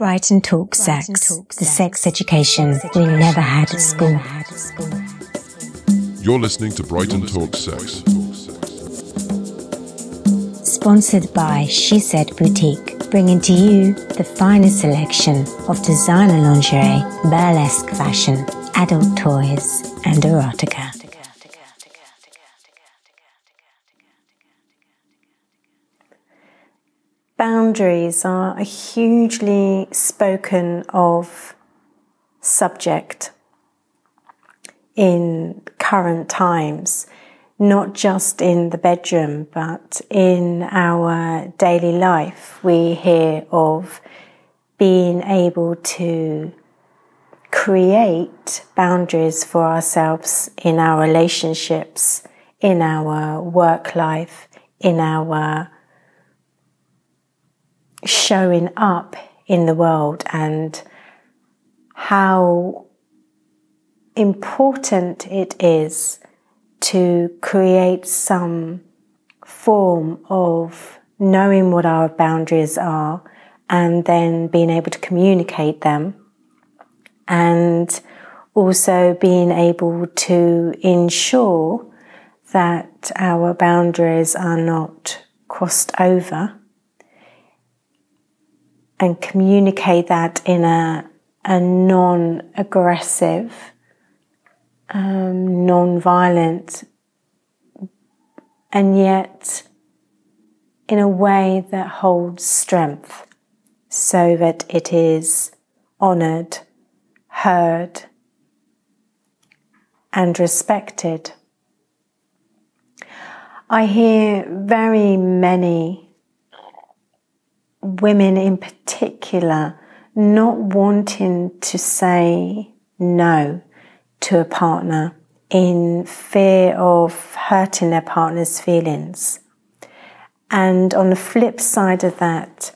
Brighton Talk Sex, the sex education we never had at school. You're listening to Brighton Talk Sex. Sponsored by She Said Boutique, bringing to you the finest selection of designer lingerie, burlesque fashion, adult toys, and erotica. Boundaries are a hugely spoken of subject in current times, not just in the bedroom, but in our daily life. We hear of being able to create boundaries for ourselves in our relationships, in our work life, in our showing up in the world and how important it is to create some form of knowing what our boundaries are and then being able to communicate them and also being able to ensure that our boundaries are not crossed over and communicate that in a, a non aggressive, um, non violent, and yet in a way that holds strength so that it is honored, heard, and respected. I hear very many women in particular not wanting to say no to a partner in fear of hurting their partner's feelings. And on the flip side of that,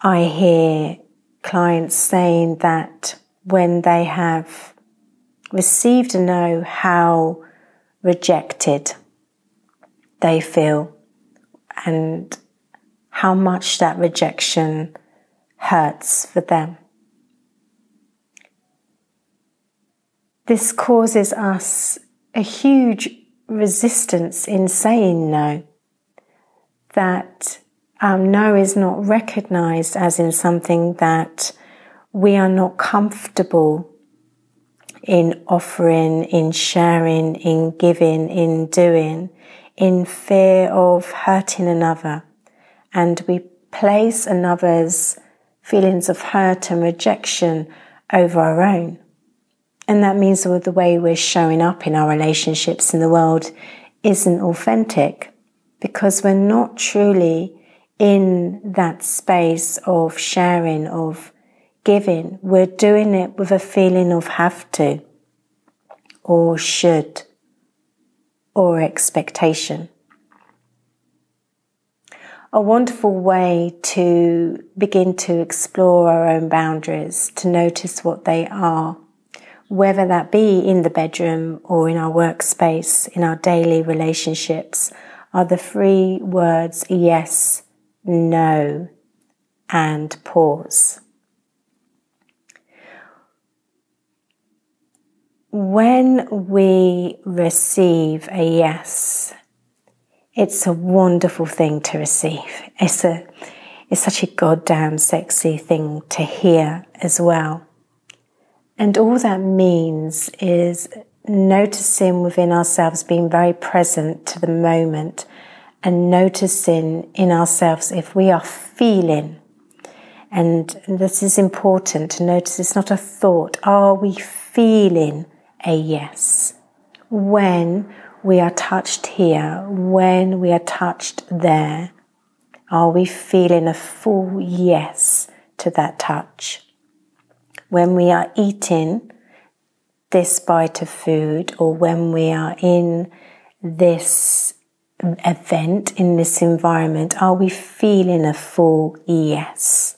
I hear clients saying that when they have received a no, how rejected they feel and how much that rejection hurts for them. This causes us a huge resistance in saying no, that um, no is not recognized as in something that we are not comfortable in offering, in sharing, in giving, in doing, in fear of hurting another and we place another's feelings of hurt and rejection over our own. And that means the way we're showing up in our relationships in the world isn't authentic because we're not truly in that space of sharing, of giving. We're doing it with a feeling of have to or should or expectation a wonderful way to begin to explore our own boundaries, to notice what they are, whether that be in the bedroom or in our workspace, in our daily relationships, are the three words yes, no, and pause. When we receive a yes, it's a wonderful thing to receive. It's a it's such a goddamn sexy thing to hear as well. And all that means is noticing within ourselves, being very present to the moment and noticing in ourselves if we are feeling. And this is important to notice it's not a thought. Are we feeling a yes? When we are touched here, when we are touched there, are we feeling a full yes to that touch? When we are eating this bite of food or when we are in this event, in this environment, are we feeling a full yes?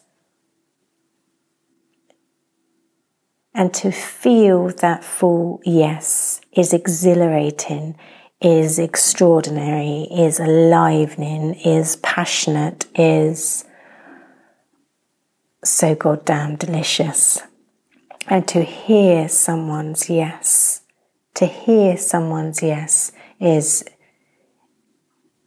And to feel that full yes is exhilarating, is extraordinary, is alivening, is passionate, is so goddamn delicious. And to hear someone's yes, to hear someone's yes is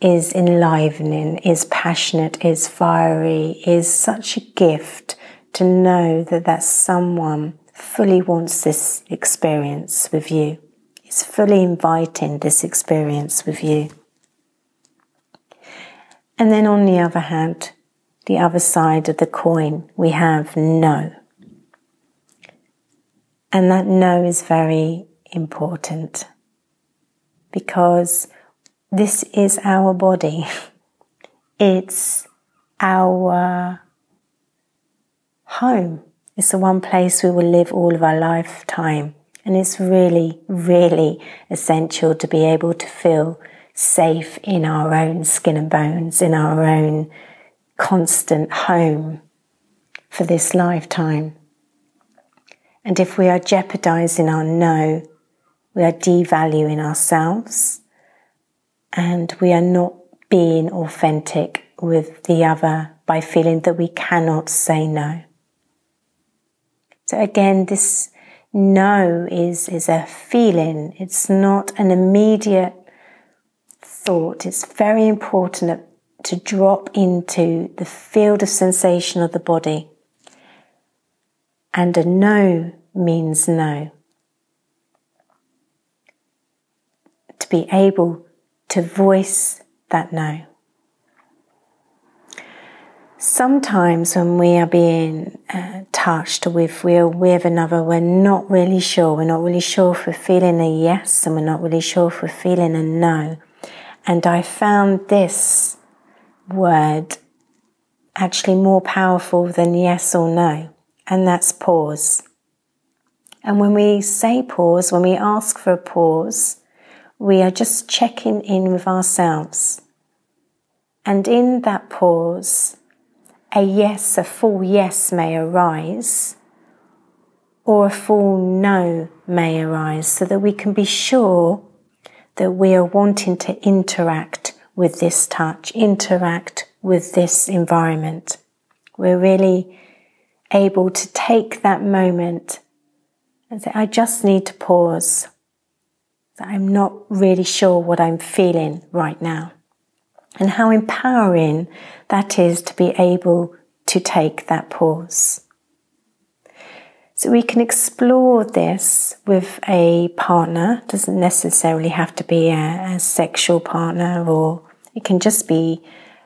is enlivening, is passionate, is fiery, is such a gift to know that that someone fully wants this experience with you, is fully inviting this experience with you. And then on the other hand, the other side of the coin, we have no. And that no is very important because this is our body. It's our home. It's the one place we will live all of our lifetime. And it's really, really essential to be able to feel safe in our own skin and bones, in our own constant home for this lifetime. And if we are jeopardizing our no, we are devaluing ourselves and we are not being authentic with the other by feeling that we cannot say no. So again, this no is, is a feeling. It's not an immediate thought. It's very important to drop into the field of sensation of the body. And a no means no. To be able to voice that no. Sometimes when we are being uh, touched with we're with another, we're not really sure. We're not really sure if we're feeling a yes and we're not really sure if we're feeling a no. And I found this word actually more powerful than yes or no, and that's pause. And when we say pause, when we ask for a pause, we are just checking in with ourselves. And in that pause, a yes, a full yes may arise, or a full no may arise, so that we can be sure that we are wanting to interact with this touch, interact with this environment. We're really able to take that moment and say, I just need to pause. I'm not really sure what I'm feeling right now. And how empowering that is to be able to take that pause. So we can explore this with a partner. It doesn't necessarily have to be a, a sexual partner or it can just be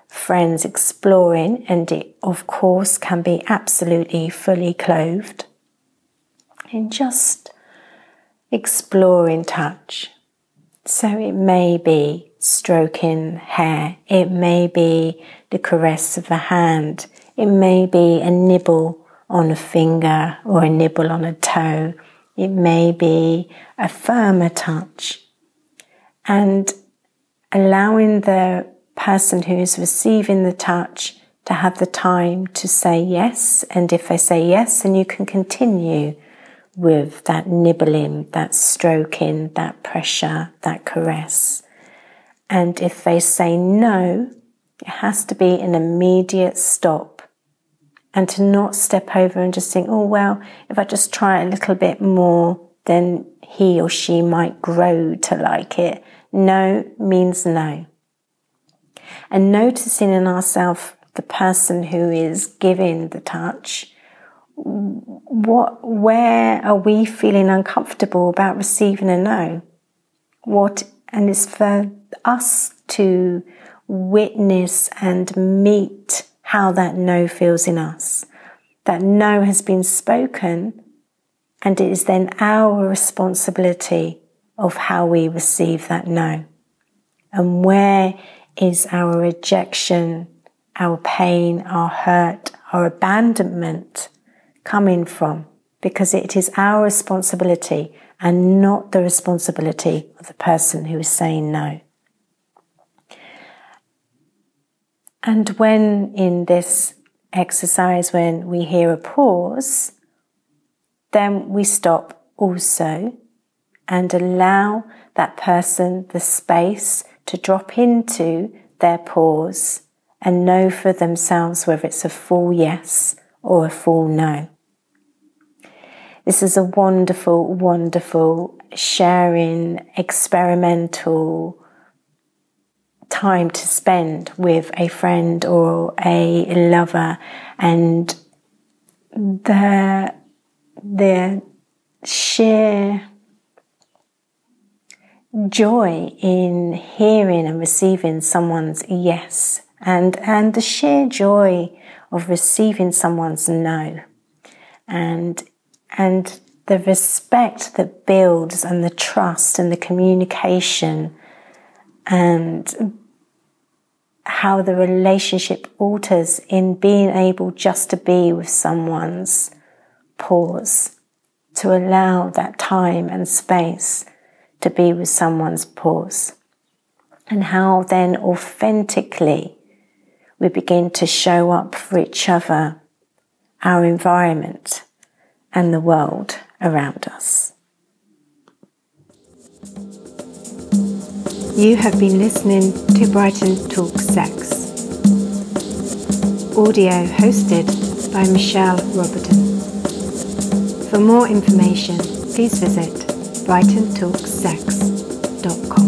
friends exploring and it of course can be absolutely fully clothed. And just exploring touch. So it may be stroking hair, it may be the caress of a hand, it may be a nibble on a finger or a nibble on a toe, it may be a firmer touch. And allowing the person who is receiving the touch to have the time to say yes. And if they say yes, then you can continue with that nibbling, that stroking, that pressure, that caress. And if they say no, it has to be an immediate stop and to not step over and just think, oh, well, if I just try a little bit more, then he or she might grow to like it. No means no. And noticing in ourselves the person who is giving the touch what where are we feeling uncomfortable about receiving a no? What and it's for us to witness and meet how that no feels in us. That no has been spoken and it is then our responsibility of how we receive that no. And where is our rejection our pain our hurt our abandonment coming from because it is our responsibility and not the responsibility of the person who is saying no. And when in this exercise, when we hear a pause, then we stop also and allow that person the space to drop into their pause and know for themselves whether it's a full yes or a full no. This is a wonderful, wonderful sharing, experimental time to spend with a friend or a lover. And the the sheer joy in hearing and receiving someone's yes and and the sheer joy of receiving someone's no. And and the respect that builds and the trust and the communication and how the relationship alters in being able just to be with someone's pause, to allow that time and space to be with someone's pause, and how then authentically we begin to show up for each other, our environment, and the world around us. You have been listening to Brighton Talk Sex. Audio hosted by Michelle Roberton. For more information, please visit brightontalksex.com.